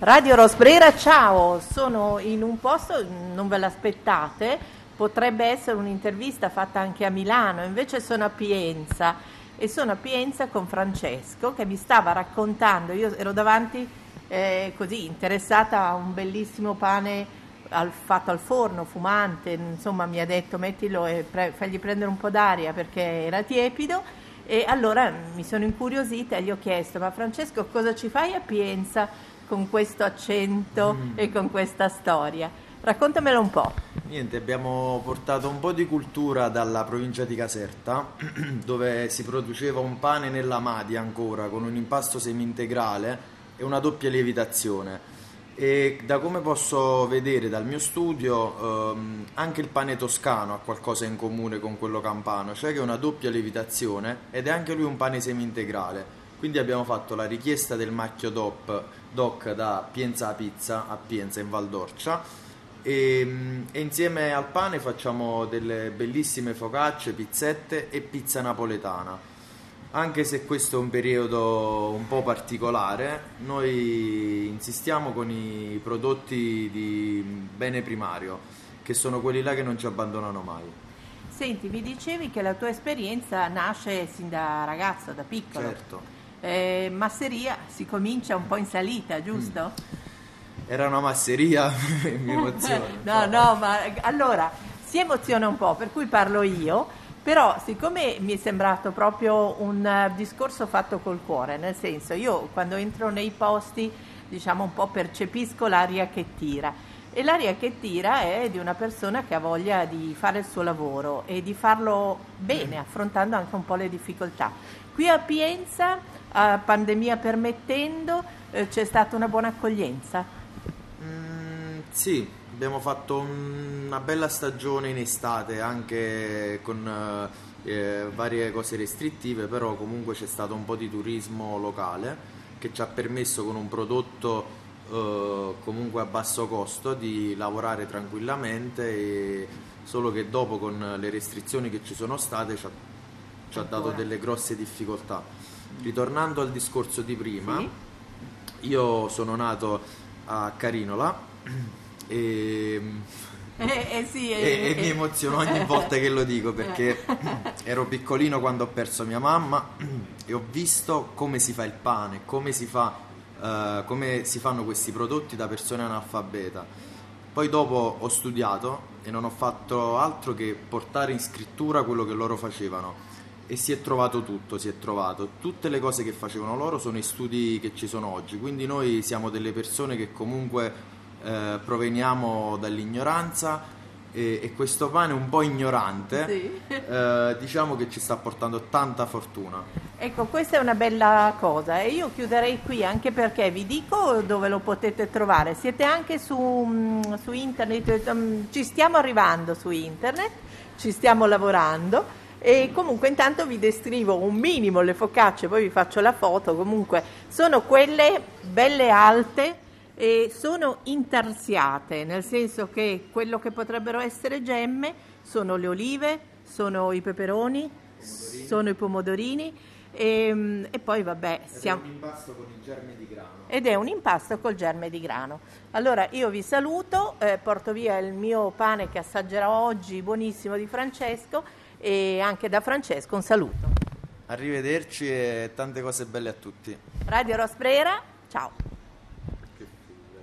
Radio Rosbrera, ciao, sono in un posto, non ve l'aspettate, potrebbe essere un'intervista fatta anche a Milano, invece sono a Pienza e sono a Pienza con Francesco che mi stava raccontando, io ero davanti eh, così interessata a un bellissimo pane al, fatto al forno, fumante, insomma mi ha detto mettilo e pre- fagli prendere un po' d'aria perché era tiepido e allora mi sono incuriosita e gli ho chiesto ma Francesco cosa ci fai a Pienza? Con questo accento mm. e con questa storia. Raccontamelo un po'. Niente, abbiamo portato un po' di cultura dalla provincia di Caserta, dove si produceva un pane nella madia ancora, con un impasto semi-integrale e una doppia lievitazione. E da come posso vedere dal mio studio, ehm, anche il pane toscano ha qualcosa in comune con quello campano, cioè che è una doppia lievitazione ed è anche lui un pane semi-integrale. Quindi abbiamo fatto la richiesta del macchio DOP, DOC da Pienza a Pizza a Pienza in Val d'Orcia e, mm, e, insieme al pane facciamo delle bellissime focacce, pizzette e pizza napoletana. Anche se questo è un periodo un po' particolare, noi insistiamo con i prodotti di bene primario, che sono quelli là che non ci abbandonano mai. Senti, mi dicevi che la tua esperienza nasce sin da ragazzo, da piccolo. Certo eh, masseria si comincia un po' in salita, giusto? Mm. Era una masseria, mi emoziona. no, no, ma allora si emoziona un po', per cui parlo io, però siccome mi è sembrato proprio un uh, discorso fatto col cuore, nel senso io quando entro nei posti, diciamo un po' percepisco l'aria che tira e l'aria che tira è di una persona che ha voglia di fare il suo lavoro e di farlo bene, mm. affrontando anche un po' le difficoltà. Qui a Pienza a pandemia permettendo, eh, c'è stata una buona accoglienza? Mm, sì, abbiamo fatto una bella stagione in estate anche con eh, eh, varie cose restrittive, però comunque c'è stato un po' di turismo locale che ci ha permesso con un prodotto eh, comunque a basso costo di lavorare tranquillamente e solo che dopo con le restrizioni che ci sono state ci ha, ci ha dato delle grosse difficoltà. Ritornando al discorso di prima, sì. io sono nato a Carinola e, eh, eh sì, eh, e, e mi emoziono ogni volta che lo dico perché ero piccolino quando ho perso mia mamma e ho visto come si fa il pane, come si, fa, uh, come si fanno questi prodotti da persone analfabeta. Poi dopo ho studiato e non ho fatto altro che portare in scrittura quello che loro facevano e si è trovato tutto, si è trovato. Tutte le cose che facevano loro sono i studi che ci sono oggi, quindi noi siamo delle persone che comunque eh, proveniamo dall'ignoranza e, e, questo pane un po' ignorante sì. eh, diciamo che ci sta portando tanta fortuna. Ecco, questa è una bella cosa e io chiuderei qui anche perché vi dico dove lo potete trovare. Siete anche su, mm, su internet, mm, ci stiamo arrivando su internet, ci stiamo lavorando e comunque intanto vi descrivo un minimo le focacce, poi vi faccio la foto, comunque sono quelle belle alte e sono intarsiate, nel senso che quello che potrebbero essere gemme sono le olive, sono i peperoni, pomodorini. sono i pomodorini e, ehm, e poi vabbè ed siamo... è un impasto con il germe di grano ed è un impasto col germe di grano allora io vi saluto eh, porto via il mio pane che assaggerò oggi buonissimo di Francesco e anche da Francesco un saluto. Arrivederci e tante cose belle a tutti. Radio Rosbrera, ciao.